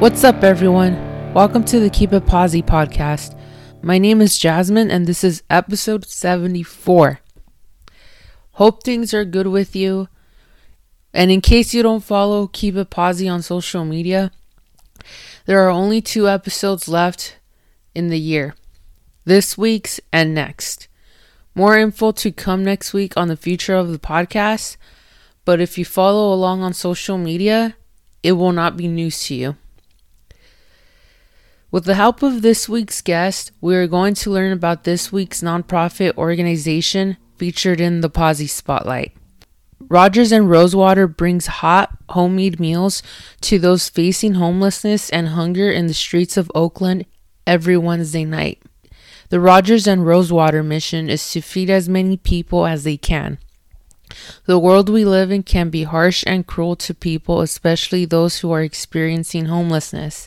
What's up, everyone? Welcome to the Keep It Posi podcast. My name is Jasmine, and this is episode 74. Hope things are good with you. And in case you don't follow Keep It Posi on social media, there are only two episodes left in the year this week's and next. More info to come next week on the future of the podcast, but if you follow along on social media, it will not be news to you. With the help of this week's guest, we are going to learn about this week's nonprofit organization featured in the Posi Spotlight. Rogers and Rosewater brings hot, homemade meals to those facing homelessness and hunger in the streets of Oakland every Wednesday night. The Rogers and Rosewater mission is to feed as many people as they can. The world we live in can be harsh and cruel to people, especially those who are experiencing homelessness.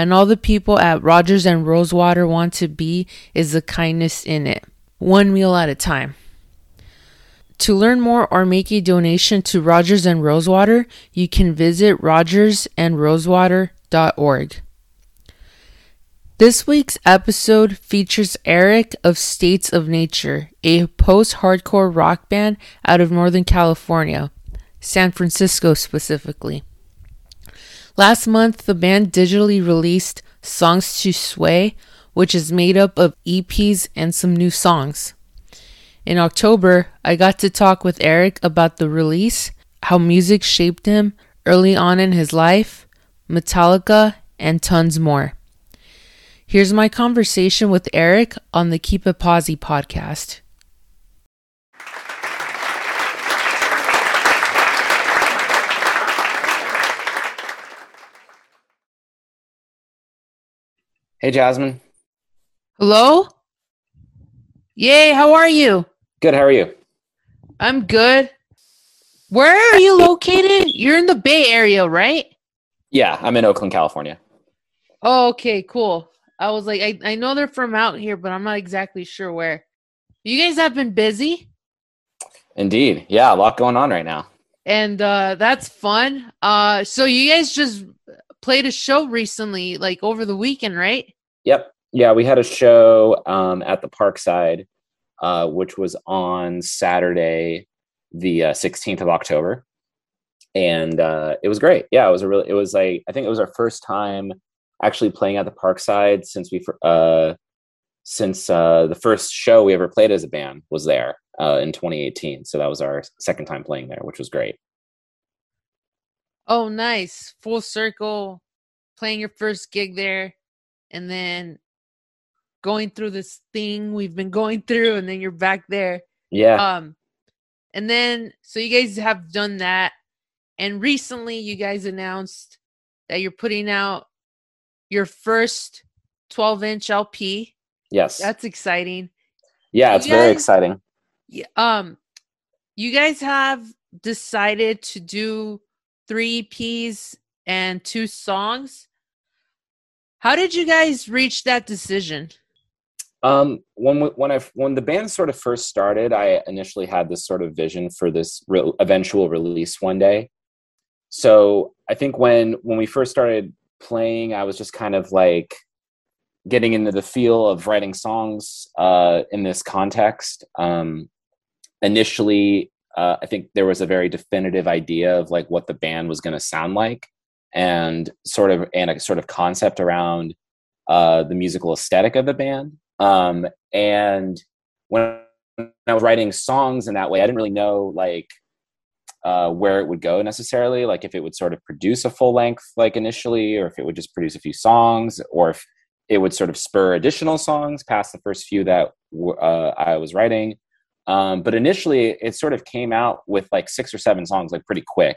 And all the people at Rogers and Rosewater want to be is the kindness in it, one meal at a time. To learn more or make a donation to Rogers and Rosewater, you can visit rogersandrosewater.org. This week's episode features Eric of States of Nature, a post hardcore rock band out of Northern California, San Francisco specifically. Last month, the band digitally released Songs to Sway, which is made up of EPs and some new songs. In October, I got to talk with Eric about the release, how music shaped him early on in his life, Metallica, and tons more. Here's my conversation with Eric on the Keep It Posi podcast. Hey, Jasmine. Hello? Yay, how are you? Good. How are you? I'm good. Where are you located? You're in the Bay Area, right? Yeah, I'm in Oakland, California. Oh, okay, cool. I was like, I, I know they're from out here, but I'm not exactly sure where. You guys have been busy, Indeed. Yeah, a lot going on right now. and uh, that's fun. Uh, so you guys just played a show recently, like over the weekend, right? Yep. Yeah, we had a show um, at the Parkside, uh, which was on Saturday, the uh, 16th of October, and uh, it was great. Yeah, it was a really. It was like I think it was our first time actually playing at the Parkside since we uh, since uh, the first show we ever played as a band was there uh, in 2018. So that was our second time playing there, which was great. Oh, nice. Full circle, playing your first gig there, and then going through this thing we've been going through, and then you're back there. Yeah. Um, and then so you guys have done that, and recently you guys announced that you're putting out your first 12 inch LP. yes. That's exciting. yeah, you it's very guys- exciting. Yeah, um, you guys have decided to do three EPs and two songs. How did you guys reach that decision? Um, when when I when the band sort of first started, I initially had this sort of vision for this re- eventual release one day. So I think when when we first started playing, I was just kind of like getting into the feel of writing songs uh, in this context. Um, initially, uh, I think there was a very definitive idea of like what the band was going to sound like, and sort of and a sort of concept around uh, the musical aesthetic of the band. Um, and when I was writing songs in that way, I didn't really know like uh, where it would go necessarily, like if it would sort of produce a full length like initially, or if it would just produce a few songs, or if it would sort of spur additional songs past the first few that uh, I was writing. Um, but initially, it sort of came out with like six or seven songs, like pretty quick.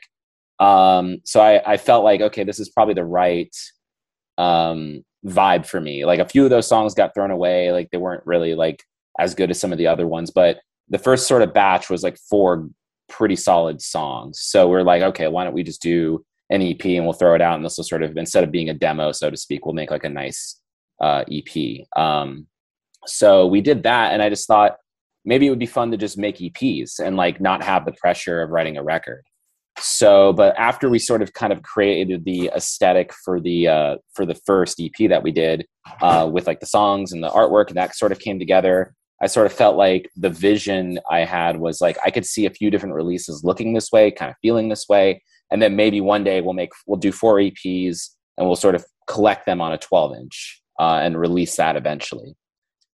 Um, so I, I felt like, okay, this is probably the right um, vibe for me. Like a few of those songs got thrown away, like they weren't really like as good as some of the other ones. But the first sort of batch was like four pretty solid songs. So we're like, okay, why don't we just do an EP and we'll throw it out, and this will sort of instead of being a demo, so to speak, we'll make like a nice uh, EP. Um, so we did that, and I just thought maybe it would be fun to just make EPs and like not have the pressure of writing a record. so but after we sort of kind of created the aesthetic for the uh, for the first ep that we did uh, with like the songs and the artwork and that sort of came together i sort of felt like the vision i had was like i could see a few different releases looking this way kind of feeling this way and then maybe one day we'll make we'll do four eps and we'll sort of collect them on a 12 inch uh, and release that eventually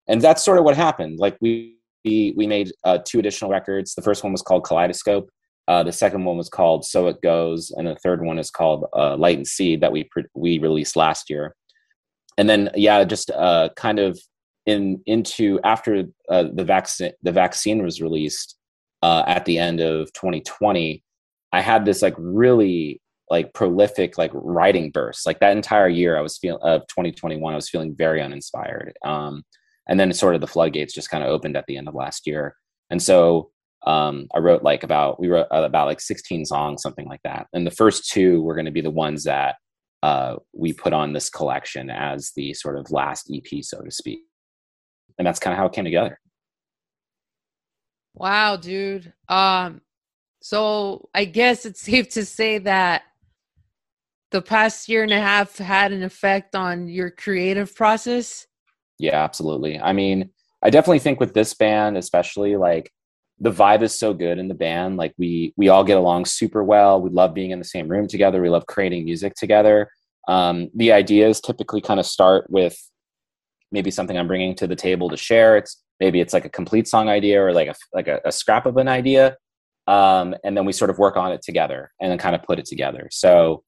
and that's sort of what happened like we we, made uh, two additional records the first one was called kaleidoscope uh, the second one was called So It Goes, and the third one is called uh, Light and Seed that we pre- we released last year. And then, yeah, just uh, kind of in into after uh, the vaccine the vaccine was released uh, at the end of 2020, I had this like really like prolific like writing burst. Like that entire year, I was feeling of 2021, I was feeling very uninspired. Um, and then sort of the floodgates just kind of opened at the end of last year, and so um, I wrote like about we wrote about like 16 songs, something like that. And the first two were going to be the ones that uh, we put on this collection as the sort of last EP, so to speak. And that's kind of how it came together. Wow, dude. Um, so I guess it's safe to say that the past year and a half had an effect on your creative process. Yeah, absolutely. I mean, I definitely think with this band, especially like the vibe is so good in the band. Like we we all get along super well. We love being in the same room together. We love creating music together. Um, the ideas typically kind of start with maybe something i'm bringing to the table to share. It's maybe it's like a complete song idea or like a like a, a scrap of an idea um, and then we sort of work on it together and then kind of put it together. So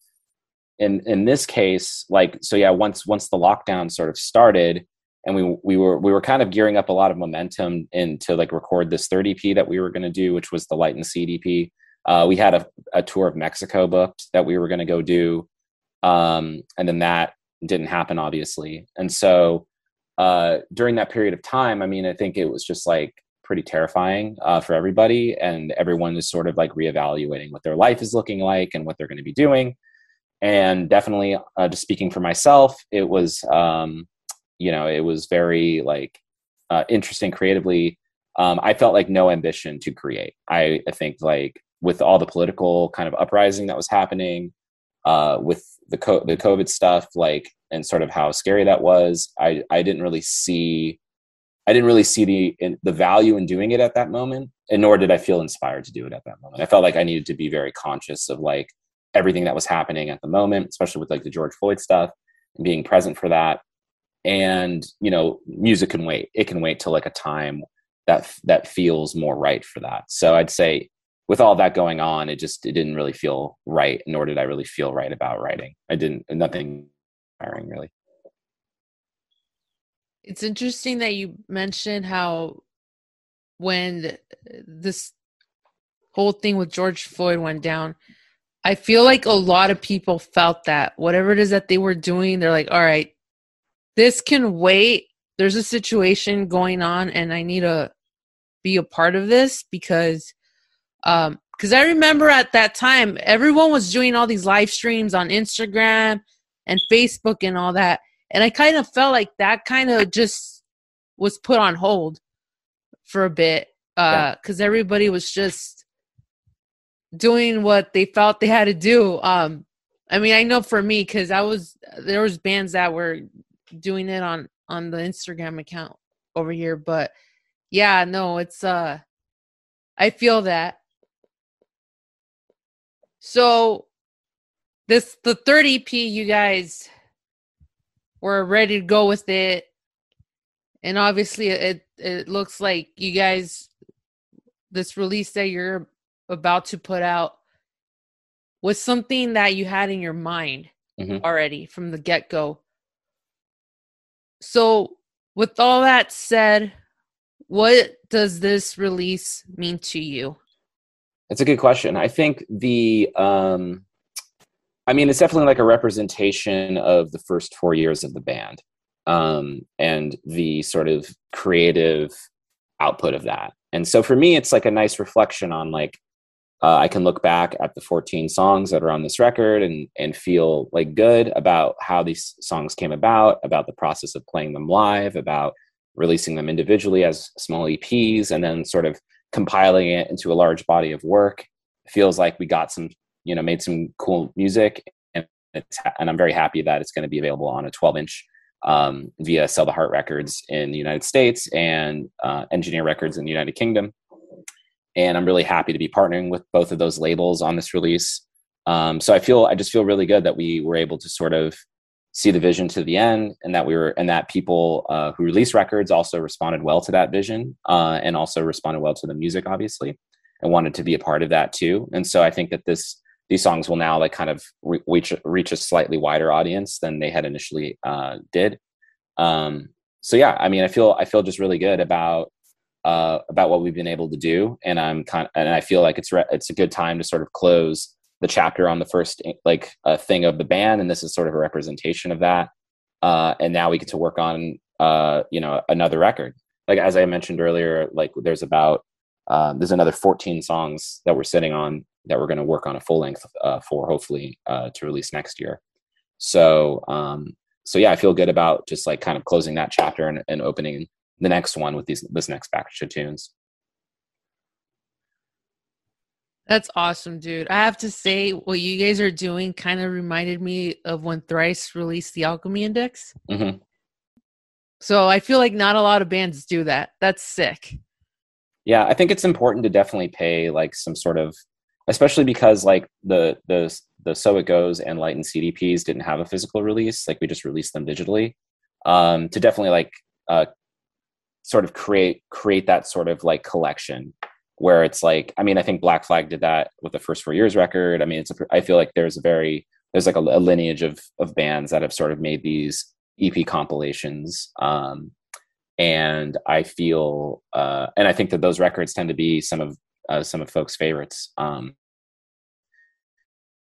in in this case like so yeah once once the lockdown sort of started and we we were we were kind of gearing up a lot of momentum into like record this 30p that we were going to do, which was the Light and Seed EP. Uh, we had a, a tour of Mexico booked that we were going to go do, um, and then that didn't happen, obviously. And so uh, during that period of time, I mean, I think it was just like pretty terrifying uh, for everybody, and everyone is sort of like reevaluating what their life is looking like and what they're going to be doing. And definitely, uh, just speaking for myself, it was um, you know it was very like uh, interesting creatively. Um, i felt like no ambition to create. I, I think like with all the political kind of uprising that was happening uh, with the co- the covid stuff like and sort of how scary that was i i didn't really see i didn't really see the in, the value in doing it at that moment and nor did i feel inspired to do it at that moment. I felt like i needed to be very conscious of like everything that was happening at the moment especially with like the george floyd stuff and being present for that and you know music can wait it can wait till like a time that that feels more right for that. So i'd say with all that going on it just it didn't really feel right nor did i really feel right about writing. I didn't nothing inspiring really. It's interesting that you mentioned how when this whole thing with george floyd went down i feel like a lot of people felt that. Whatever it is that they were doing they're like all right this can wait. There's a situation going on, and I need to be a part of this because um because I remember at that time everyone was doing all these live streams on Instagram and Facebook and all that. And I kind of felt like that kind of just was put on hold for a bit. Uh because yeah. everybody was just doing what they felt they had to do. Um I mean I know for me because I was there was bands that were doing it on on the Instagram account over here, but yeah, no, it's uh I feel that. So this the third EP you guys were ready to go with it. And obviously it it looks like you guys this release that you're about to put out was something that you had in your mind mm-hmm. already from the get-go. So, with all that said, what does this release mean to you? That's a good question. I think the, um, I mean, it's definitely like a representation of the first four years of the band um, and the sort of creative output of that. And so for me, it's like a nice reflection on like uh, I can look back at the 14 songs that are on this record and and feel like good about how these songs came about, about the process of playing them live, about releasing them individually as small EPs, and then sort of compiling it into a large body of work. feels like we got some you know made some cool music and and i'm very happy that it's going to be available on a 12 inch um, via sell the heart records in the united states and uh, engineer records in the united kingdom and i'm really happy to be partnering with both of those labels on this release. Um, so i feel i just feel really good that we were able to sort of see the vision to the end and that we were and that people uh, who release records also responded well to that vision uh, and also responded well to the music obviously and wanted to be a part of that too. And so i think that this these songs will now like kind of reach reach a slightly wider audience than they had initially uh, did. Um, so yeah i mean i feel i feel just really good about uh, about what we've been able to do and i'm kind of, and i feel like it's re- it's a good time to sort of close the chapter on the first like uh, thing of the band, and this is sort of a representation of that. Uh, and now we get to work on uh, you know another record. Like as I mentioned earlier, like there's about uh, there's another 14 songs that we're sitting on that we're going to work on a full length uh, for hopefully uh, to release next year. So um, so yeah, I feel good about just like kind of closing that chapter and, and opening the next one with these this next batch of tunes. That's awesome, dude. I have to say, what you guys are doing kind of reminded me of when Thrice released the Alchemy Index. Mm-hmm. So I feel like not a lot of bands do that. That's sick. Yeah, I think it's important to definitely pay like some sort of, especially because like the the the So It Goes and Light and Seed EPs didn't have a physical release. Like we just released them digitally. Um, to definitely like uh, sort of create create that sort of like collection where it's like i mean i think black flag did that with the first four years record. I mean it's a, i feel like there's a very there's like a, a lineage of of bands that have sort of made these ep compilations um and i feel uh and i think that those records tend to be some of uh, some of folks favorites um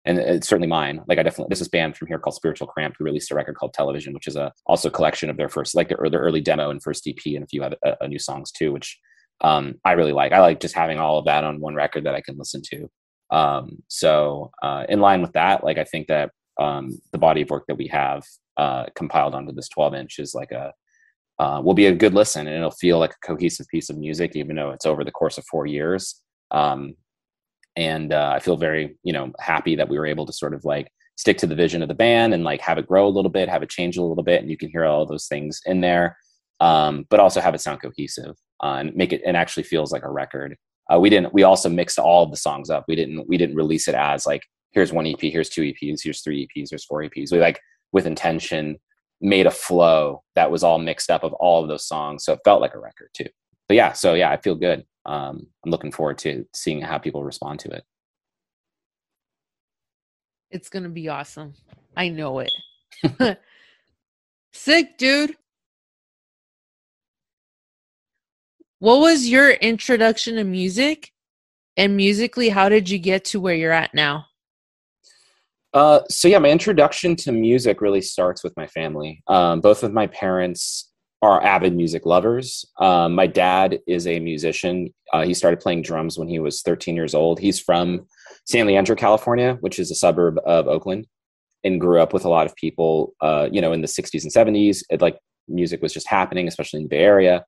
and it's certainly mine. Like I definitely, this is band from here called Spiritual Cramp, who released a record called Television, which is a also a collection of their first, like their, their early demo and first EP, and a few other uh, new songs too, which um, I really like. I like just having all of that on one record that I can listen to. Um, so uh, in line with that, like I think that um, the body of work that we have uh, compiled onto this 12 inch is like a uh, will be a good listen and it'll feel like a cohesive piece of music, even though it's over the course of four years. Um, and uh, I feel very you know happy that we were able to sort of like stick to the vision of the band and like have it grow a little bit, have it change a little bit, and you can hear all those things in there. Um, but also have it sound cohesive uh, and make it and actually feels like a record. Uh, we didn't. We also mixed all of the songs up. We didn't. We didn't release it as like here's one EP, here's two EPs, here's three EPs, here's four EPs. We like with intention made a flow that was all mixed up of all of those songs, so it felt like a record too. But yeah, so yeah, I feel good. Um, I'm looking forward to seeing how people respond to it. It's gonna be awesome. I know it. Sick, dude. What was your introduction to music? And musically, how did you get to where you're at now? Uh, so yeah, my introduction to music really starts with my family. Um, both of my parents are avid music lovers. Um, my dad is a musician. Uh, he started playing drums when he was 13 years old. He's from San Leandro, California, which is a suburb of Oakland, and grew up with a lot of people. Uh, you know, in the 60s and 70s, it like music was just happening, especially in the Bay Area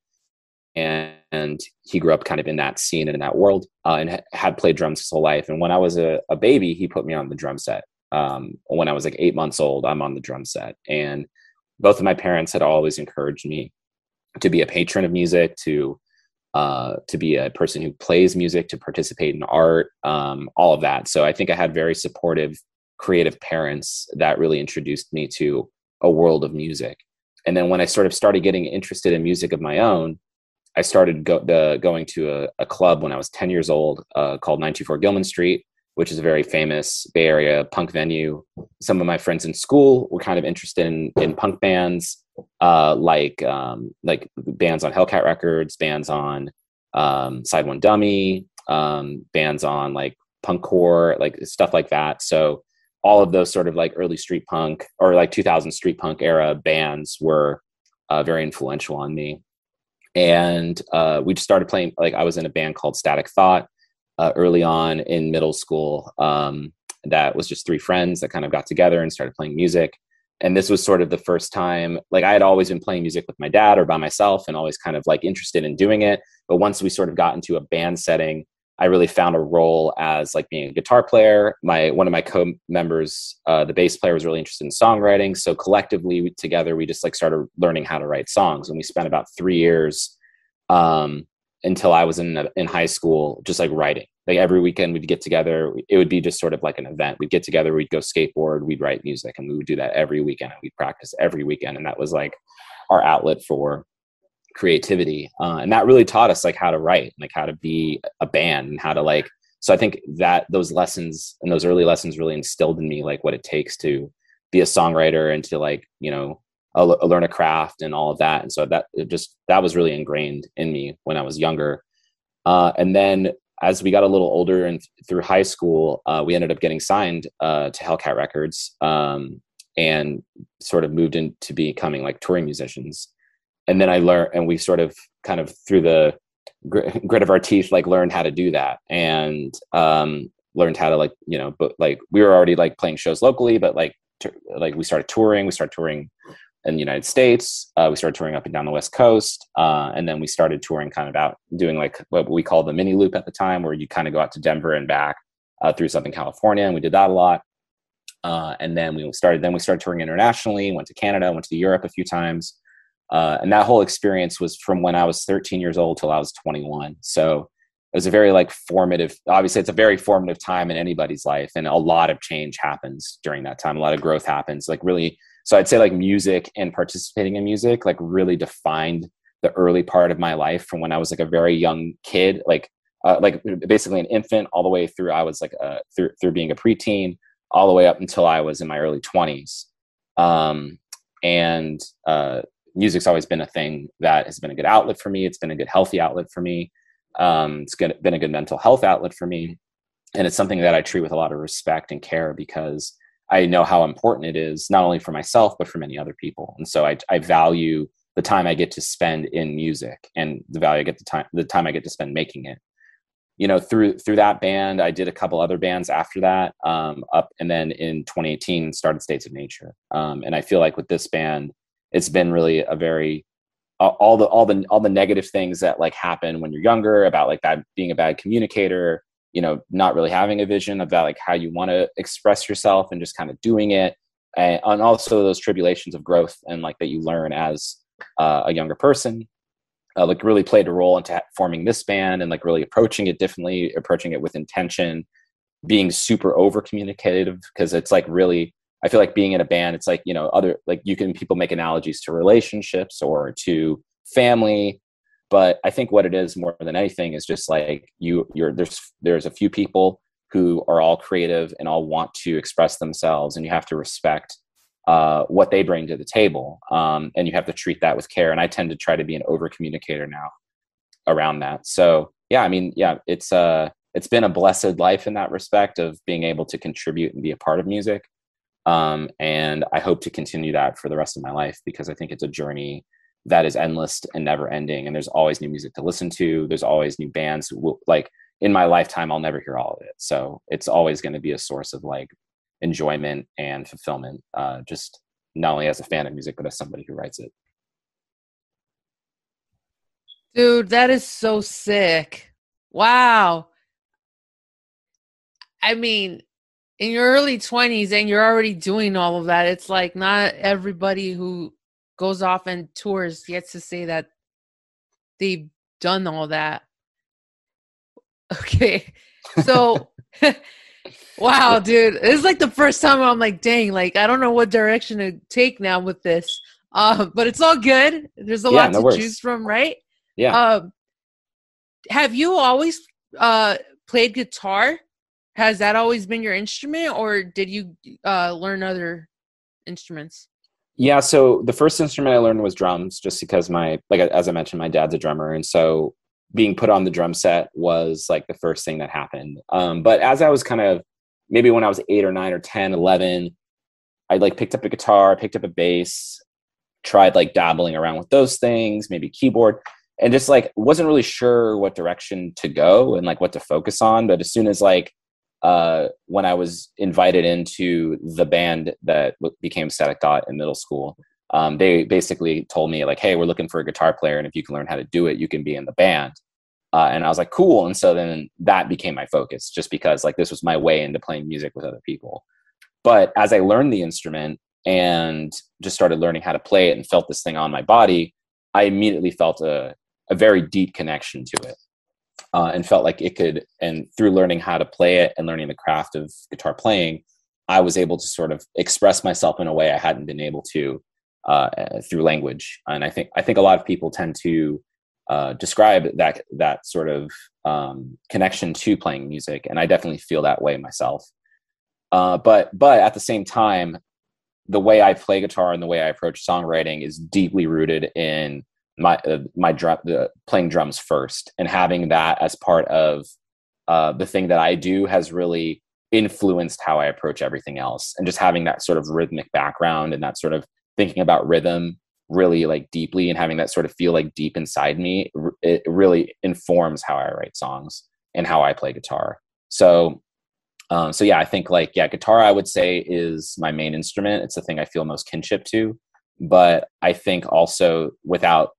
and, and he grew up kind of in that scene and in that world uh, and ha- had played drums his whole life and when i was a, a baby he put me on the drum set um, when i was like eight months old i'm on the drum set and both of my parents had always encouraged me to be a patron of music to uh, to be a person who plays music to participate in art um, all of that. So i think i had very supportive creative parents that really introduced me to a world of music. And then when i sort of started getting interested in music of my own I started go, going to a, a, club when I was 10 years old uh, called 924 Gilman Street, which is a very famous Bay Area punk venue. Some of my friends in school were kind of interested in, in punk bands, uh, like um, like bands on Hellcat Records, bands on um, Side One Dummy, um, bands on like punkcore, like stuff like that. So all of those sort of like early street punk or like 2000 street punk era bands were uh, very influential on me and uh, we just started playing like i was in a band called static thought uh, early on in middle school um, that was just three friends that kind of got together and started playing music and this was sort of the first time like i had always been playing music with my dad or by myself and always kind of like interested in doing it but once we sort of got into a band setting I really found a role as like being a guitar player. My one of my co-members, uh, the bass player, was really interested in songwriting. So collectively we, together, we just like started learning how to write songs, and we spent about three years um, until I was in in high school, just like writing. Like every weekend we'd get together. It would be just sort of like an event. We'd get together, we'd go skateboard, we'd write music, and we would do that every weekend. And we'd practice every weekend, and that was like our outlet for creativity uh, and that really taught us like how to write like how to be a band and how to like so i think that those lessons and those early lessons really instilled in me like what it takes to be a songwriter and to like you know a, learn a craft and all of that. And so that just that was really ingrained in me when i was younger. Uh, and then as we got a little older and th- through high school uh, we ended up getting signed uh, to hellcat records um, and sort of moved into becoming like touring musicians. And then I learned, and we sort of kind of through the grit of our teeth, like learned how to do that, and um, learned how to like you know, but like we were already like playing shows locally, but like t- like we started touring, we started touring in the United States, uh, we started touring up and down the West Coast, uh, and then we started touring kind of out doing like what we called the mini loop at the time, where you kind of go out to Denver and back uh, through Southern California, and we did that a lot. Uh, and then we started. Then we started touring internationally. Went to Canada. Went to Europe a few times. Uh, and that whole experience was from when I was 13 years old till I was 21. So it was a very like formative. Obviously, it's a very formative time in anybody's life, and a lot of change happens during that time. A lot of growth happens. Like really, so I'd say like music and participating in music like really defined the early part of my life from when I was like a very young kid, like uh, like basically an infant, all the way through I was like uh, through through being a preteen, all the way up until I was in my early 20s. Um, and uh, music's always been a thing that has been a good outlet for me. It's been a good healthy outlet for me. Um, it's good, been a good mental health outlet for me, and it's something that I treat with a lot of respect and care because I know how important it is not only for myself but for many other people. And so I, I value the time I get to spend in music and the value I get the time the time I get to spend making it. You know, through through that band, I did a couple other bands after that. Um, up and then in 2018 started States of Nature. Um, and I feel like with this band, it's been really a very all the all the all the negative things that like happen when you're younger about like bad being a bad communicator you know not really having a vision about like how you want to express yourself and just kind of doing it and, and also those tribulations of growth and like that you learn as uh, a younger person uh, like really played a role into forming this band and like really approaching it differently approaching it with intention being super over communicative because it's like really I feel like being in a band, it's like, you know, other, like you can, people make analogies to relationships or to family. But I think what it is more than anything is just like you, you're, there's, there's a few people who are all creative and all want to express themselves and you have to respect uh, what they bring to the table. Um, and you have to treat that with care. And I tend to try to be an over communicator now around that. So yeah, I mean, yeah, it's, uh, it's been a blessed life in that respect of being able to contribute and be a part of music. Um, and I hope to continue that for the rest of my life because I think it's a journey that is endless and never ending. And there's always new music to listen to. There's always new bands. Like in my lifetime, I'll never hear all of it. So it's always going to be a source of like enjoyment and fulfillment, uh, just not only as a fan of music, but as somebody who writes it. Dude, that is so sick. Wow. I mean, in your early 20s and you're already doing all of that it's like not everybody who goes off and tours gets to say that they've done all that. Okay. So wow dude. It's like the first time i'm like dang like i don't know what direction to take now with this. Uh, but it's all good. There's a yeah, lot no to worries. choose from right? Yeah. Um, have you always uh, played guitar? Has that always been your instrument or did you uh, learn other instruments yeah so the first instrument i learned was drums just because my like as i mentioned my dad's a drummer and so being put on the drum set was like the first thing that happened. Um, but as i was kind of maybe when i was 8 or 9 or 10 11 i like picked up a guitar picked up a bass tried like dabbling around with those things maybe keyboard and just like wasn't really sure what direction to go and like what to focus on. But as soon as like uh, when I was invited into the band that became Static Thought in middle school, um, they basically told me like, "Hey, we're looking for a guitar player, and if you can learn how to do it, you can be in the band." Uh, and I was like, cool. And so then that became my focus just because like this was my way into playing music with other people. But as I learned the instrument and just started learning how to play it and felt this thing on my body, I immediately felt a, a very deep connection to it. Uh, and felt like it could, and through learning how to play it and learning the craft of guitar playing, I was able to sort of express myself in a way I hadn't been able to uh, through language. And I think I think a lot of people tend to uh, describe that that sort of um, connection to playing music, and I definitely feel that way myself. Uh, but but at the same time, the way I play guitar and the way I approach songwriting is deeply rooted in my uh, my drum playing drums first, and having that as part of uh, the thing that I do has really influenced how I approach everything else, and just having that sort of rhythmic background and that sort of thinking about rhythm really like deeply and having that sort of feel like deep inside me it really informs how i write songs and how i play guitar. So um, so yeah i think like yeah guitar i would say is my main instrument. It's the thing i feel most kinship to. But i think also without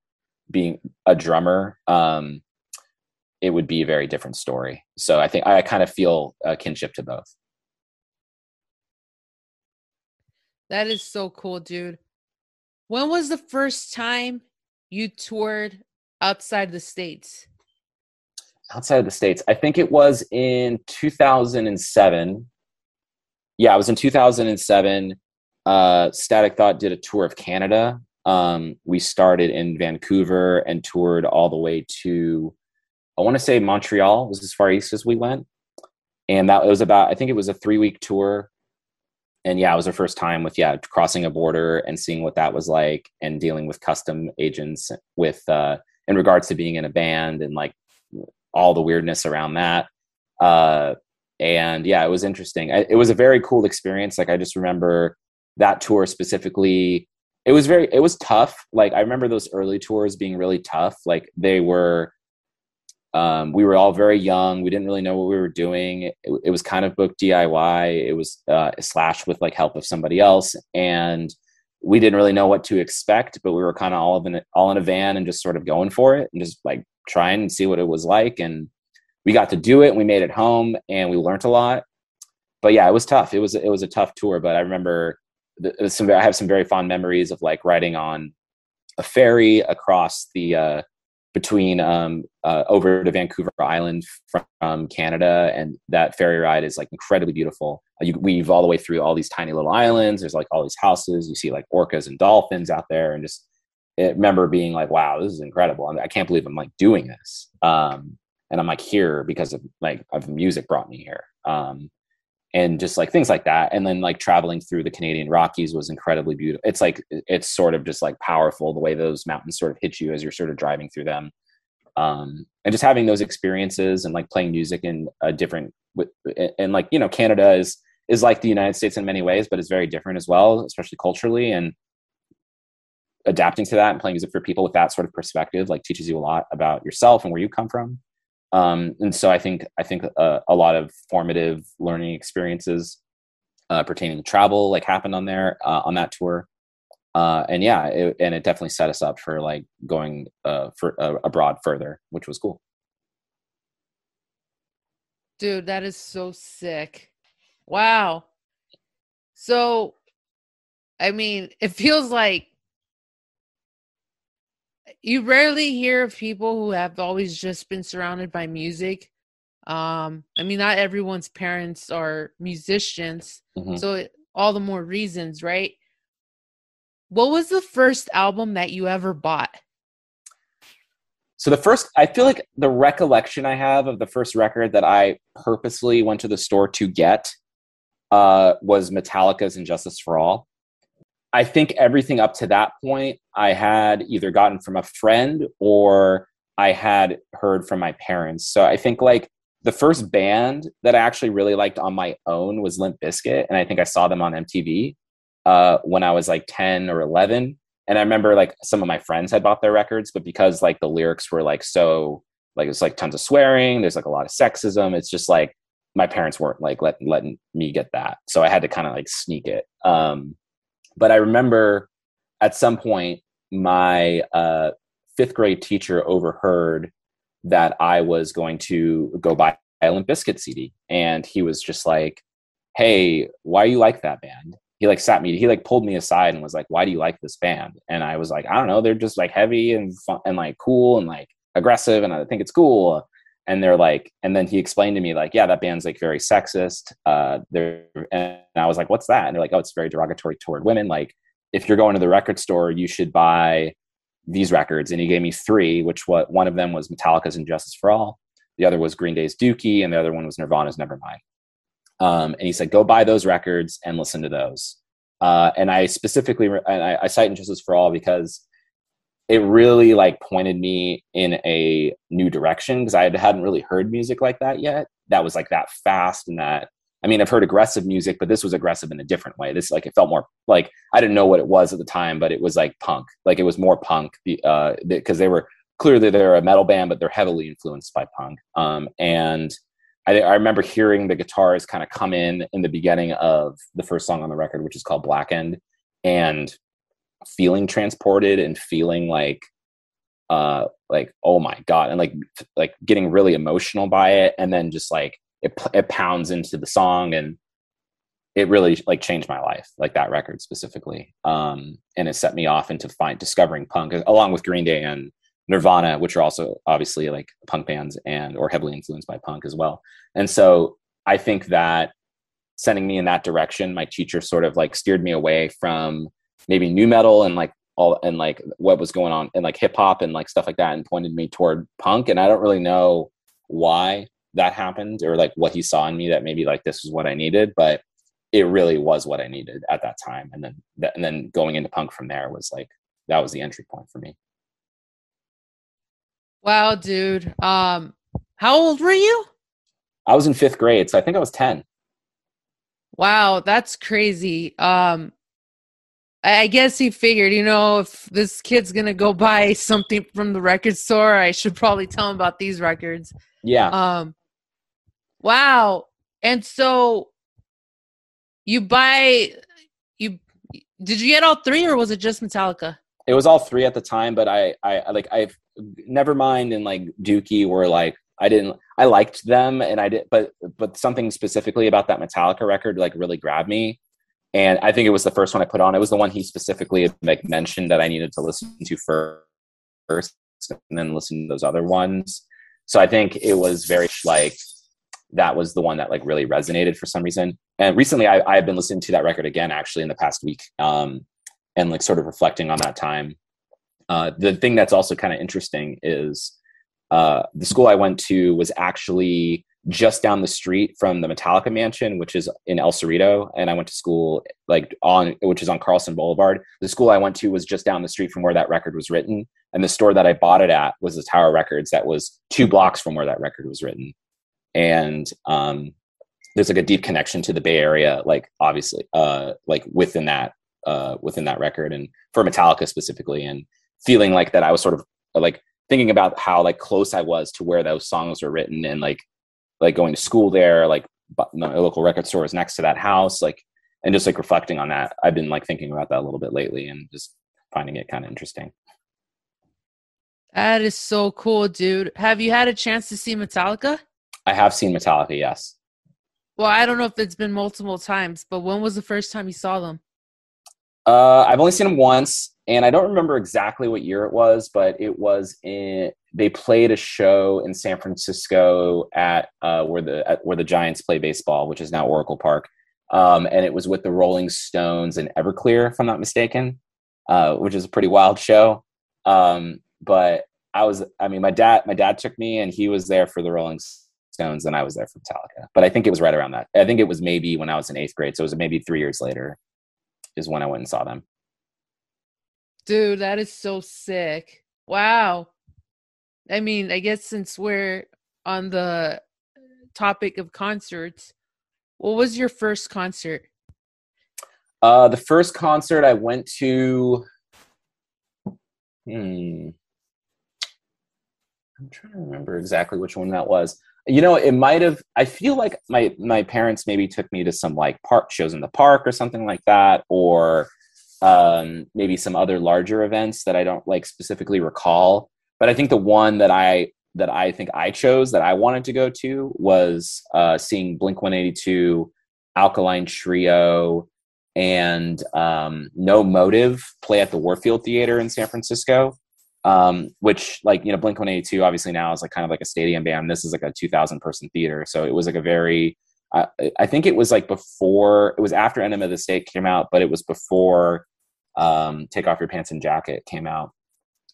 being a drummer um, it would be a very different story so i think i kind of feel a kinship to both that is so cool dude when was the first time you toured outside the states? Outside of the states, I think it was in 2007. Yeah, it was in 2007. Uh, Static Thought did a tour of Canada. Um, we started in Vancouver and toured all the way to, I want to say Montreal was as far east as we went. And that was about, I think it was a three week tour and yeah, it was our first time with yeah crossing a border and seeing what that was like, and dealing with custom agents with uh, in regards to being in a band and like all the weirdness around that. Uh, and yeah, it was interesting. I, it was a very cool experience. Like I just remember that tour specifically. It was very it was tough. Like I remember those early tours being really tough. Like they were um, we were all very young. We didn't really know what we were doing. It, it was kind of book DIY. It was uh, slash with like help of somebody else, and we didn't really know what to expect. But we were kind of all in all in a van and just sort of going for it and just like trying and see what it was like. And we got to do it. and We made it home, and we learned a lot. But yeah, it was tough. It was it was a tough tour. But I remember some. I have some very fond memories of like riding on a ferry across the uh, between um, uh, over to Vancouver Island from Canada, and that ferry ride is like incredibly beautiful. Uh, you weave all the way through all these tiny little islands. There's like all these houses. You see like orcas and dolphins out there, and just remember being like, "Wow, this is incredible! I, mean, I can't believe I'm like doing this." Um, and I'm like here because of like of music brought me here. Um, and just like things like that. And then like traveling through the canadian rockies was incredibly beautiful. It's like it's sort of just like powerful the way those mountains sort of hit you as you're sort of driving through them. Um and just having those experiences and like playing music in a different and like you know canada is is like the united states in many ways but it's very different as well especially culturally and adapting to that and playing music for people with that sort of perspective like teaches you a lot about yourself and where you come from um, and so I think I think uh, a lot of formative learning experiences uh, pertaining to travel like happened on there uh, on that tour. Uh, and yeah, it, and it definitely set us up for like going uh, for abroad further, which was cool. Dude, that is so sick! Wow. So, I mean, it feels like you rarely hear of people who have always just been surrounded by music. Um, I mean, not everyone's parents are musicians, mm-hmm. so it, all the more reasons, right? What was the first album that you ever bought? So the first, I feel like the recollection I have of the first record that I purposely went to the store to get uh, was Metallica's "And Justice for All." I think everything up to that point I had either gotten from a friend or I had heard from my parents. So I think like the first band that I actually really liked on my own was Limp Bizkit, and I think I saw them on MTV uh, when I was like ten or eleven. And I remember like some of my friends had bought their records, but because like the lyrics were like so like it's like tons of swearing, there's like a lot of sexism. It's just like my parents weren't like letting letting me get that, so I had to kind of like sneak it. Um, but I remember at some point my uh, fifth grade teacher overheard that I was going to go buy Limp Bizkit CD, and he was just like, "Hey, why you like that band?" He like sat me, he like pulled me aside and was like, "Why do you like this band?" And I was like, "I don't know, they're just like heavy and fun and like cool and like aggressive, and I think it's cool." And they're like, and then he explained to me like, "Yeah, that band's like very sexist." Uh, there, and I was like, "What's that?" And they're like, "Oh, it's very derogatory toward women. Like, if you're going to the record store, you should buy." these records and he gave me three which what one of them was metallica's and justice for all the other was green day's dookie and the other one was nirvana's nevermind um, and he said go buy those records and listen to those uh, and i specifically and I, I cite and justice for all because it really like pointed me in a new direction because i hadn't really heard music like that yet that was like that fast and that I mean, I've heard aggressive music, but this was aggressive in a different way. This like it felt more like I didn't know what it was at the time, but it was like punk. Like it was more punk because uh, they were clearly they're a metal band, but they're heavily influenced by punk. Um, and I, I remember hearing the guitars kind of come in in the beginning of the first song on the record, which is called Blackened, and feeling transported and feeling like uh like oh my god and like like getting really emotional by it and then just like it, it pounds into the song and it really like changed my life like that record specifically. Um and it set me off into find discovering punk along with green day and nirvana which are also obviously like punk bands and or heavily influenced by punk as well. And so i think that sending me in that direction my teacher sort of like steered me away from maybe nu metal and like all and like what was going on and like hip hop and like stuff like that and pointed me toward punk and i don't really know why that happened or like what he saw in me that maybe like this was what I needed, but it really was what I needed at that time. And then that, and then going into punk from there was like that was the entry point for me. Wow, dude. Um how old were you? I was in 5th grade, so I think I was 10. Wow, that's crazy. Um I guess he figured, you know, if this kid's gonna go buy something from the record store, I should probably tell him about these records. Yeah. Um, Wow. And so you buy you did you get all three or was it just Metallica? It was all three at the time, but I I like I've Nevermind and like Dookie were like I didn't I liked them and I did but but something specifically about that Metallica record like really grabbed me. And I think it was the first one I put on. It was the one he specifically like mentioned that I needed to listen to first and then listen to those other ones. So I think it was very like that was the one that like really resonated for some reason. And recently, I, I've been listening to that record again, actually, in the past week, um, and like sort of reflecting on that time. Uh, the thing that's also kind of interesting is uh, the school I went to was actually just down the street from the Metallica mansion, which is in El Cerrito. And I went to school like on, which is on Carlson Boulevard. The school I went to was just down the street from where that record was written. And the store that I bought it at was the Tower Records that was two blocks from where that record was written and um, there's like a deep connection to the Bay Area, like obviously, uh, like within that uh, within that record, and for Metallica specifically, and feeling like that I was sort of like thinking about how like close I was to where those songs were written, and like like going to school there, like my local record store is next to that house, like and just like reflecting on that. I've been like thinking about that a little bit lately, and just finding it kind of interesting. That is so cool, dude. Have you had a chance to see Metallica? I have seen Metallica, yes. Well, I don't know if it's been multiple times, but when was the first time you saw them? Uh, I've only seen them once, and I don't remember exactly what year it was, but it was in. They played a show in San Francisco at uh, where the at, where the Giants play baseball, which is now Oracle Park, um, and it was with the Rolling Stones and Everclear, if I'm not mistaken, uh, which is a pretty wild show. Um, but I was, I mean, my dad, my dad took me, and he was there for the Rolling Stones, and I was there for Metallica. But I think it was right around that. I think it was maybe when I was in eighth grade, so it was maybe three years later, is when I went and saw them. Dude, that is so sick! Wow. I mean, I guess since we're on the topic of concerts, what was your first concert? Uh, the first concert I went to. Hmm. I'm trying to remember exactly which one that was you know it might have i feel like my my parents maybe took me to some like park shows in the park or something like that or um, maybe some other larger events that i don't like specifically recall but i think the one that i that I think I chose that I wanted to go to was uh, seeing Blink 182, Alkaline Trio, and um, No Motive play at the Warfield Theater in San Francisco. Um, which like you know Blink 182 obviously now is like kind of like a stadium band. This is like a 2,000 person theater, so it was like a very I, I think it was like before it was after Enema of the State came out, but it was before um, Take Off Your Pants and Jacket came out.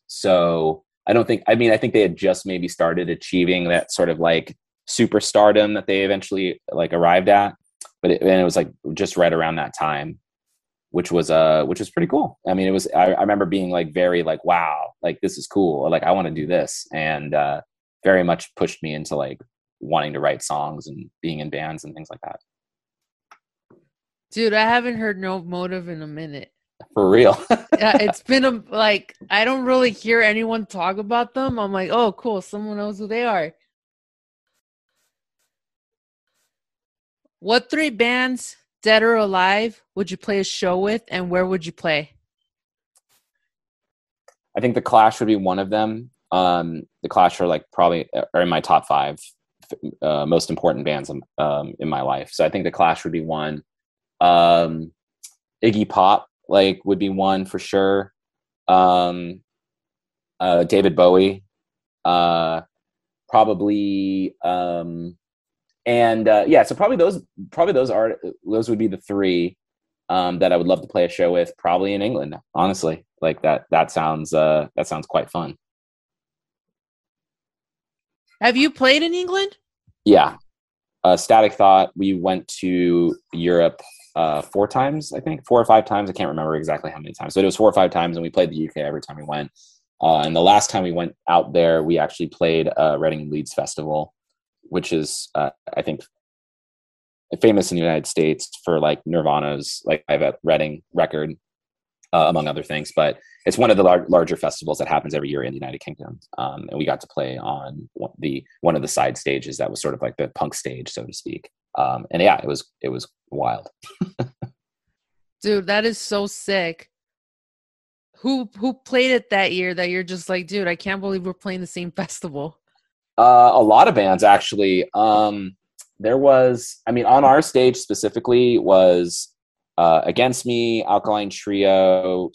So I don't think I mean I think they had just maybe started achieving that sort of like superstardom that they eventually like arrived at, but it, and it was like just right around that time, which was uh which was pretty cool. I mean it was I, I remember being like very like wow like this is cool like I want to do this and uh, very much pushed me into like wanting to write songs and being in bands and things like that. Dude, I haven't heard No Motive in a minute. For real. yeah, it's been a like I don't really hear anyone talk about them. I'm like, oh, cool, someone knows who they are. What three bands, dead or alive, would you play a show with, and where would you play? I think the Clash would be one of them. Um, the Clash are like probably are in my top five uh, most important bands um, in my life. So I think the Clash would be one. Um, Iggy Pop like would be one for sure. Um, uh, David Bowie, uh, probably, um, and uh, yeah, so probably those probably those are those would be the three um, that I would love to play a show with. Probably in England, honestly. Like that that sounds uh, that sounds quite fun. Have you played in England? Yeah. Uh, Static Thought, we went to Europe uh, four times, I think, four or five times. I can't remember exactly how many times, but it was four or five times, and we played the UK every time we went. Uh, and the last time we went out there, we actually played uh, Reading Leeds Festival, which is, uh, I think, famous in the United States for like Nirvana's like Live at Reading record, uh, among other things. But it's one of the lar- larger festivals that happens every year in the United Kingdom, um, and we got to play on the one of the side stages that was sort of like the punk stage, so to speak. Um, and yeah, it was it was wild. dude, that is so sick. Who who played it that year? That you're just like, dude, I can't believe we're playing the same festival. Uh, a lot of bands actually. Um, there was, I mean, on our stage specifically was uh, Against Me, Alkaline Trio,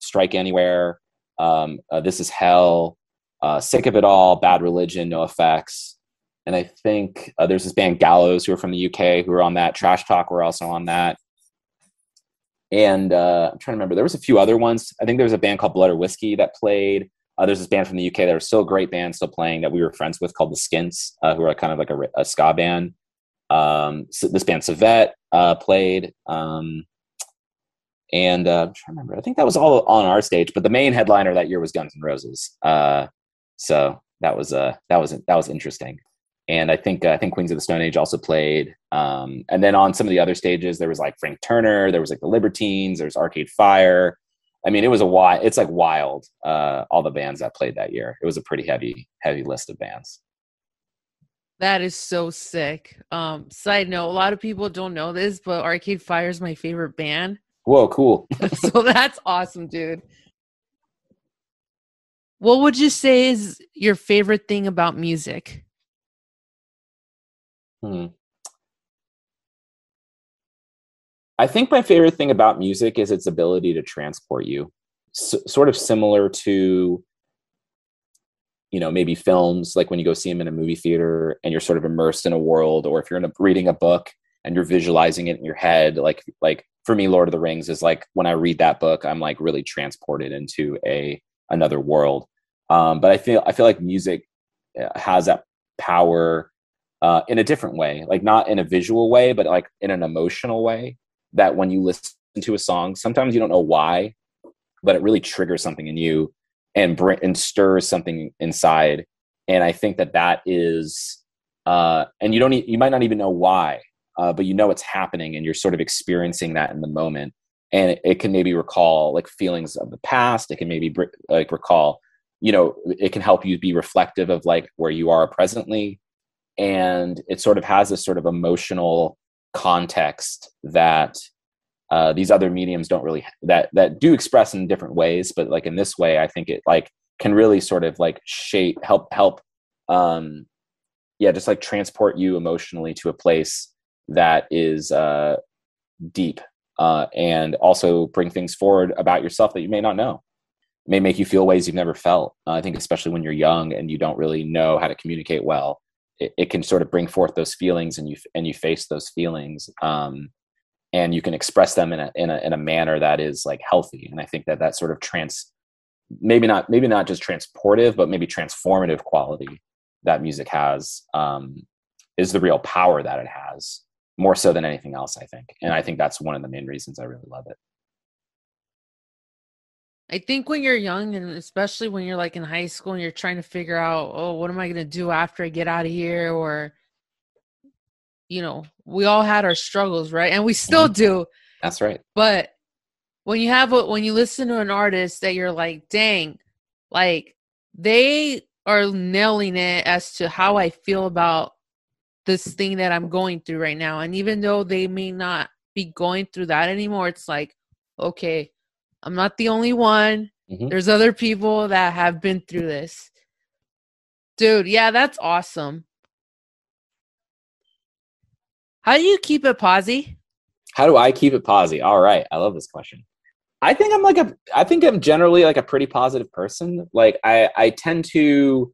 Strike Anywhere, um, uh, This Is Hell, uh, Sick of It All, Bad Religion, NOFX. And I think uh, there's this band Gallows who are from the UK who are on that. Trash Talk were also on that. And uh, I'm trying to remember, there was a few other ones. I think there was a band called Blood or Whiskey that played. Uh, there's this band from the UK that are still a great band, still playing that we were friends with called the Skints, uh, who are kind of like a, a ska band. Um, so this band Savette uh, played. Um, and uh, I'm trying to remember. I think that was all on our stage, but the main headliner that year was Guns N' Roses. So that was uh, that was that was interesting. And I think uh, I think Queens of the Stone Age also played. Um, and then on some of the other stages, there was like Frank Turner, there was like the Libertines, there's Arcade Fire. I mean, it was a wild. It's like wild. Uh, all the bands that played that year. It was a pretty heavy heavy list of bands. That is so sick. Um, side note: a lot of people don't know this, but Arcade Fire is my favorite band. Whoa, cool. so that's awesome, dude. What would you say is your favorite thing about music? Hmm. I think my favorite thing about music is its ability to transport you. Sort of similar to, you know, maybe films, like when you go see them in a movie theater and you're sort of immersed in a world, or if you're a, reading a book and you're visualizing it in your head, like like for me lord of the rings is like when i read that book i'm like really transported into a another world um, but i feel i feel like music uh, has that power uh, in a different way like not in a visual way but like in an emotional way that when you listen to a song sometimes you don't know why but it really triggers something in you and bring and stirs something inside. And i think that that is uh, and you don't you might not even know why uh, but you know it's happening and you're sort of experiencing that in the moment. And it, it, can maybe recall like feelings of the past. It can maybe br- like recall you know it can help you be reflective of like where you are presently and it sort of has this sort of emotional context that uh, these other mediums don't really that that do express in different ways but like in this way i think it like can really sort of like shape help help um yeah just like transport you emotionally to a place that is uh deep uh and also bring things forward about yourself that you may not know. It may make you feel ways you've never felt uh, i think especially when you're young and you don't really know how to communicate well it, it can sort of bring forth those feelings and you and you face those feelings um and you can express them in a, in a in a manner that is like healthy. And i think that that sort of trans maybe not maybe not just transportive but maybe transformative quality that music has um, is the real power that it has more so than anything else i think. And i think that's one of the main reasons i really love it I think when you're young and especially when you're like in high school and you're trying to figure out, oh, what am I going to do after I get out of here or you know, we all had our struggles, right? And we still mm-hmm. do. That's right. But when you have a, when you listen to an artist that you're like, dang, like they are nailing it as to how I feel about this thing that I'm going through right now. And even though they may not be going through that anymore, it's like, okay, I'm not the only one. Mm-hmm. There's other people that have been through this. Dude, yeah, that's awesome. How do you keep it posi? How do I keep it posi? All right, I love this question. I think I'm like a I think I'm generally like a pretty positive person. Like I I tend to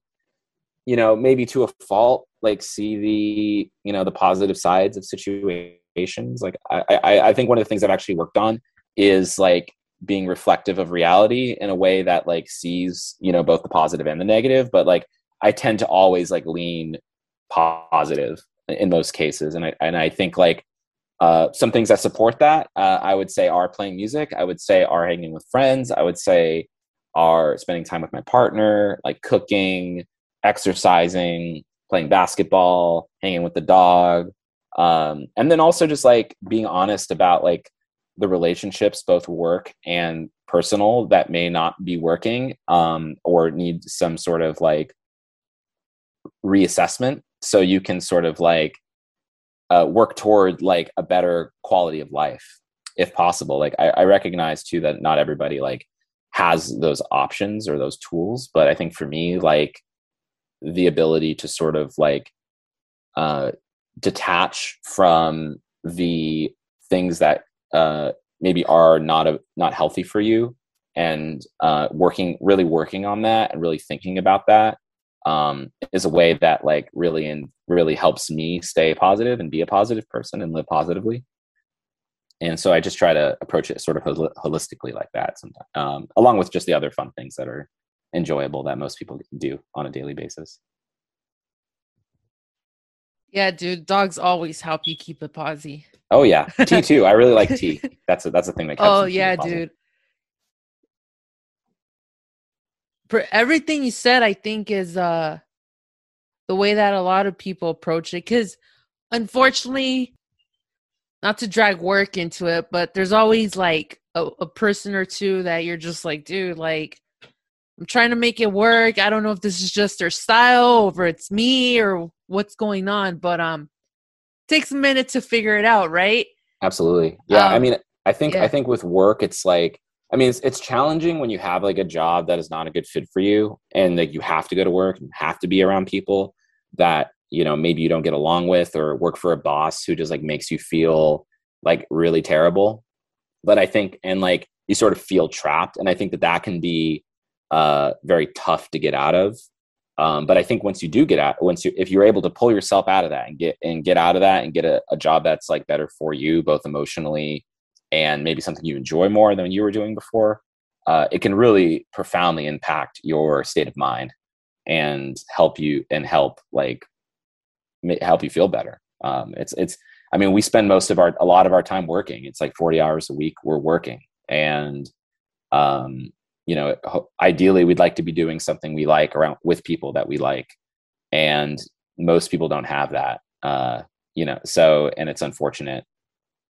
you know, maybe to a fault like see the, you know, the positive sides of situations. Like I I I think one of the things I've actually worked on is like being reflective of reality in a way that like sees, you know, both the positive and the negative, but like I tend to always like lean positive in most cases. And I and I think like uh, some things that support that uh, I would say are playing music. I would say are hanging with friends. I would say are spending time with my partner, like cooking, exercising, playing basketball, hanging with the dog, um, and then also just like being honest about like the relationships, both work and personal, that may not be working um, or need some sort of like reassessment. So you can sort of like uh, work toward like a better quality of life if possible. Like I, I recognize too that not everybody like has those options or those tools but i think for me like the ability to sort of like uh detach from the things that uh maybe are not a, not healthy for you and uh working really working on that and really thinking about that um, is a way that like really and really helps me stay positive and be a positive person and live positively. And so I just try to approach it sort of hol- holistically like that, sometimes, um, along with just the other fun things that are enjoyable that most people can do on a daily basis. Yeah, dude, dogs always help you keep it posi. Oh yeah, tea too. I really like tea. That's a, that's a thing that. Oh yeah, dude. for everything you said, I think is uh the way that a lot of people approach it. Because unfortunately, not to drag work into it, but there's always like a, a person or two that you're just like, dude, like I'm trying to make it work. I don't know if this is just their style or it's me or what's going on, but um takes a minute to figure it out, right? Absolutely. Yeah. Um, I mean, I think yeah. I think with work it's like I mean, it's, it's challenging when you have like a job that is not a good fit for you and like you have to go to work and have to be around people that, you know, maybe you don't get along with or work for a boss who just like makes you feel like really terrible. But I think, and like you sort of feel trapped. And I think that that can be uh, very tough to get out of. Um, but I think once you do get out, once you, if you're able to pull yourself out of that and get, and get out of that and get a, a job that's like better for you, both emotionally and maybe something you enjoy more than you were doing before, uh, it can really profoundly impact your state of mind and help you and help like help you feel better. Um, it's it's I mean we spend most of our a lot of our time working. It's like forty hours a week we're working, and um, you know ideally we'd like to be doing something we like around with people that we like, and most people don't have that. Uh, you know so and it's unfortunate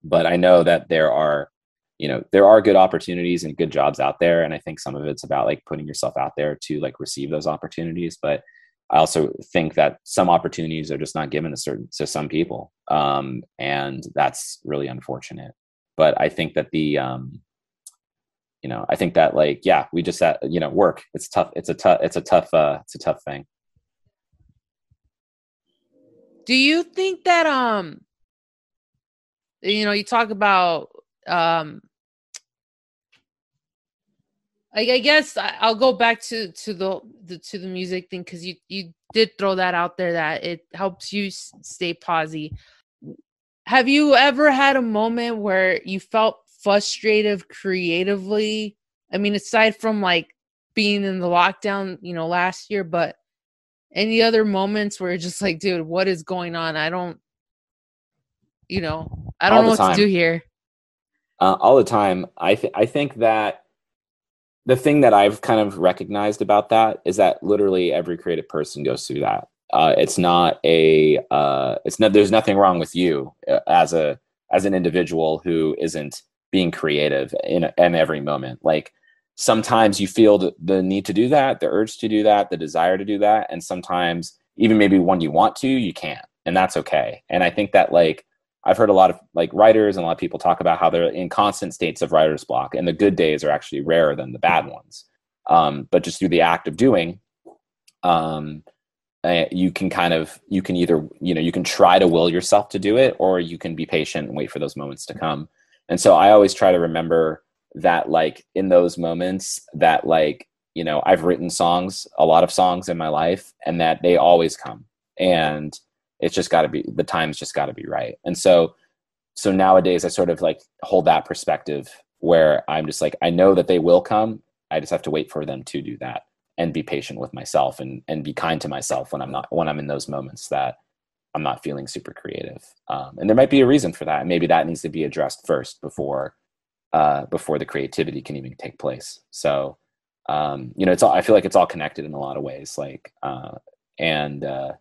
but I know that there are, you know, there are good opportunities and good jobs out there. And I think some of it's about like putting yourself out there to like receive those opportunities. But I also think that some opportunities are just not given to certain to some people. Um, and that's really unfortunate. But I think that the um, you know, I think that like, yeah, we just, uh, you know, work. It's tough. It's a tough, it's a tough, uh, it's a tough thing. Do you think that um you know, you talk about um I, I guess I, will go back to to the, the to the music thing because you you did throw that out there that it helps you stay posi. Have you ever had a moment where you felt frustrated creatively? I mean, aside from like being in the lockdown, you know, last year, but any other moments where just like, dude, what is going on? I don't, you know, I don't know what time. to do here. Uh, all the time. I th- I think that the thing that I've kind of recognized about that is that literally every creative person goes through that. Uh, it's not a uh, it's not there's nothing wrong with you uh, as a as an individual who isn't being creative in in every moment. Like sometimes you feel the, the need to do that, the urge to do that, the desire to do that, and sometimes even maybe when you want to, you can't, and that's okay. And I think that like I've heard a lot of like writers and a lot of people talk about how they're in constant states of writer's block, and the good days are actually rarer than the bad ones. Um, but just through the act of doing, um, uh, you can kind of you can either you know you can try to will yourself to do it, or you can be patient and wait for those moments to come. And so I always try to remember that like in those moments that like you know I've written songs, a lot of songs in my life, and that they always come. And it's just got to be the time's just got to be right. And so so nowadays i sort of like hold that perspective where i'm just like i know that they will come. I just have to wait for them to do that and be patient with myself and and be kind to myself when i'm not when i'm in those moments that i'm not feeling super creative. Um, and there might be a reason for that. Maybe that needs to be addressed first before uh, before the creativity can even take place. So um, you know it's all i feel like it's all connected in a lot of ways like uh, and uh,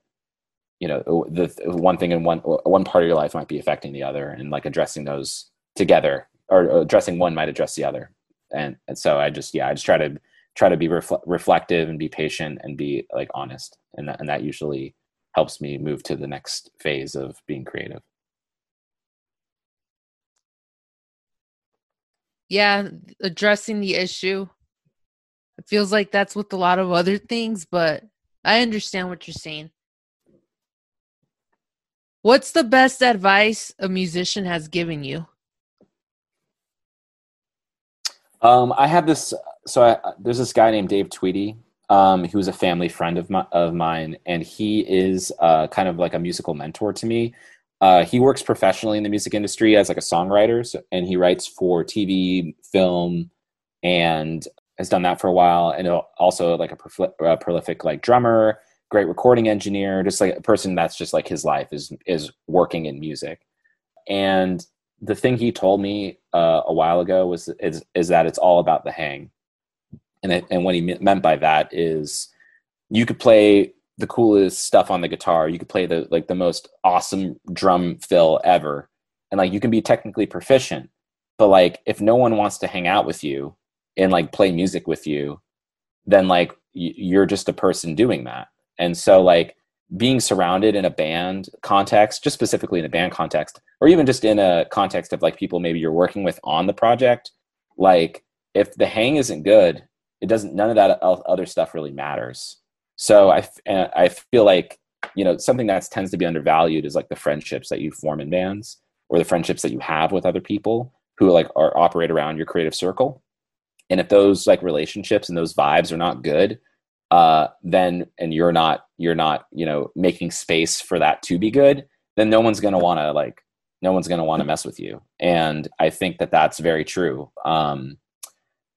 you know the one thing in one one part of your life might be affecting the other and like addressing those together or addressing one might address the other. And and so i just yeah i just try to try to be refl- reflective and be patient and be like honest. And that, and that usually helps me move to the next phase of being creative yeah addressing the issue it feels like that's with a lot of other things but i understand what you're saying What's the best advice a musician has given you? Um, I have this. So I, there's this guy named Dave Tweedy, um, who's a family friend of my, of mine, and he is uh, kind of like a musical mentor to me. Uh, he works professionally in the music industry as like a songwriter, so, and he writes for TV, film, and has done that for a while. And also like a, a prolific like drummer great recording engineer, just like a person that's just like his life is is working in music. And the thing he told me uh, a while ago was is is that it's all about the hang, and it, and what he meant by that is you could play the coolest stuff on the guitar, you could play the like the most awesome drum fill ever, and like you can be technically proficient, but like if no one wants to hang out with you and like play music with you, then like you're just a person doing that. And so like being surrounded in a band context, just specifically in a band context, or even just in a context of like people maybe you're working with on the project, like if the hang isn't good, it doesn't. None of that other stuff really matters. So I I feel like you know something that tends to be undervalued is like the friendships that you form in bands or the friendships that you have with other people who like are operate around your creative circle. And if those like relationships and those vibes are not good, uh, then and you're not you're not you know making space for that to be good, then no one's gonna want to like no one's gonna want to mess with you. And I think that that's very true. Um,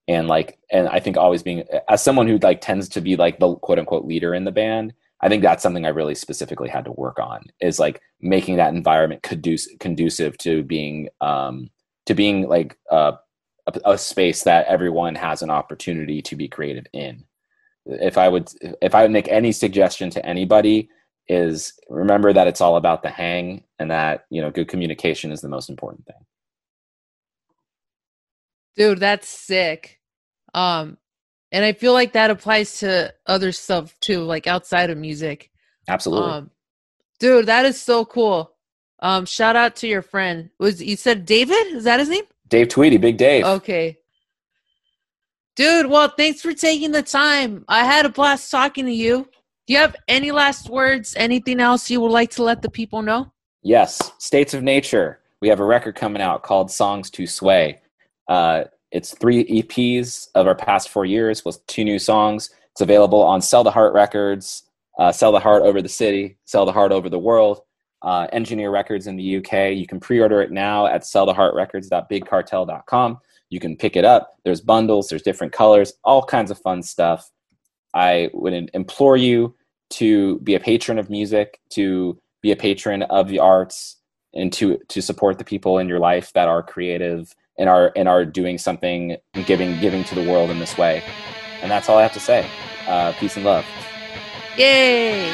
and like and I think always being as someone who like tends to be like the quote unquote leader in the band. I think that's something I really specifically had to work on is like making that environment conducive conducive to being um, to being like a, a, space that everyone has an opportunity to be creative in if I would if I would make any suggestion to anybody is remember that it's all about the hang and that you know good communication is the most important thing. Dude, that's sick. Um and I feel like that applies to other stuff too, like outside of music. Absolutely. Um, dude, that is so cool. Um, shout out to your friend. Was you said David? Is that his name? Dave Tweedy, Big Dave. Okay. Dude, well, thanks for taking the time. I had a blast talking to you. Do you have any last words? Anything else you would like to let the people know? Yes, States of Nature. We have a record coming out called Songs to Sway. Uh, it's three EPs of our past four years with two new songs. It's available on Sell the Heart Records, uh, Sell the Heart Over the City, Sell the Heart Over the World, uh, Engineer Records in the UK. You can pre-order it now at selltheheartrecords.bigcartel.com. You can pick it up. There's bundles, there's different colors, all kinds of fun stuff. I would implore you to be a patron of music, to be a patron of the arts, and to to support the people in your life that are creative and are and are doing something giving giving to the world in this way. And that's all I have to say. Uh, peace and love. Yay!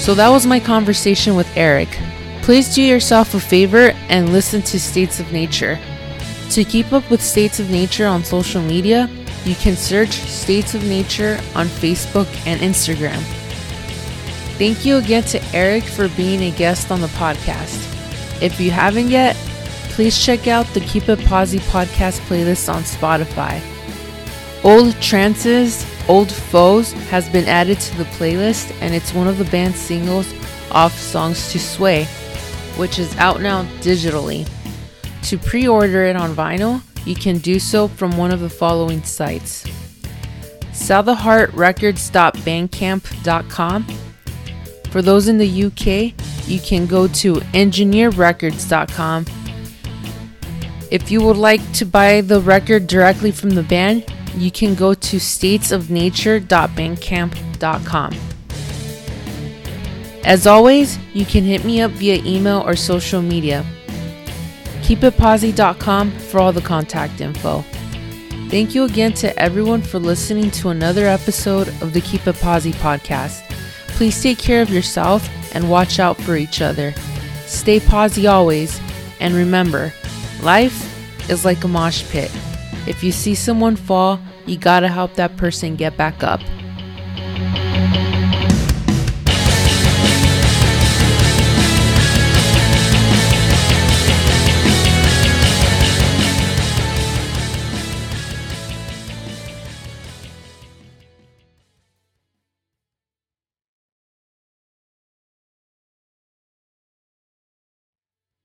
So that was my conversation with Eric. Please do yourself a favor and listen to States of Nature. To keep up with States of Nature on social media, you can search States of Nature on Facebook and Instagram. Thank you again to Eric for being a guest on the podcast. If you haven't yet, please check out the Keep It Posi podcast playlist on Spotify. Old Trances, Old Foes has been added to the playlist and it's one of the band's singles off Songs to Sway, which is out now digitally. To pre order it on vinyl, you can do so from one of the following sites selltheheartrecords.bandcamp.com. For those in the UK, you can go to engineerrecords.com. If you would like to buy the record directly from the band, you can go to statesofnature.bandcamp.com. As always, you can hit me up via email or social media keepitposi.com for all the contact info. Thank you again to everyone for listening to another episode of the Keep It Posi podcast. Please take care of yourself and watch out for each other. Stay posi always, and remember, life is like a mosh pit. If you see someone fall, you gotta help that person get back up.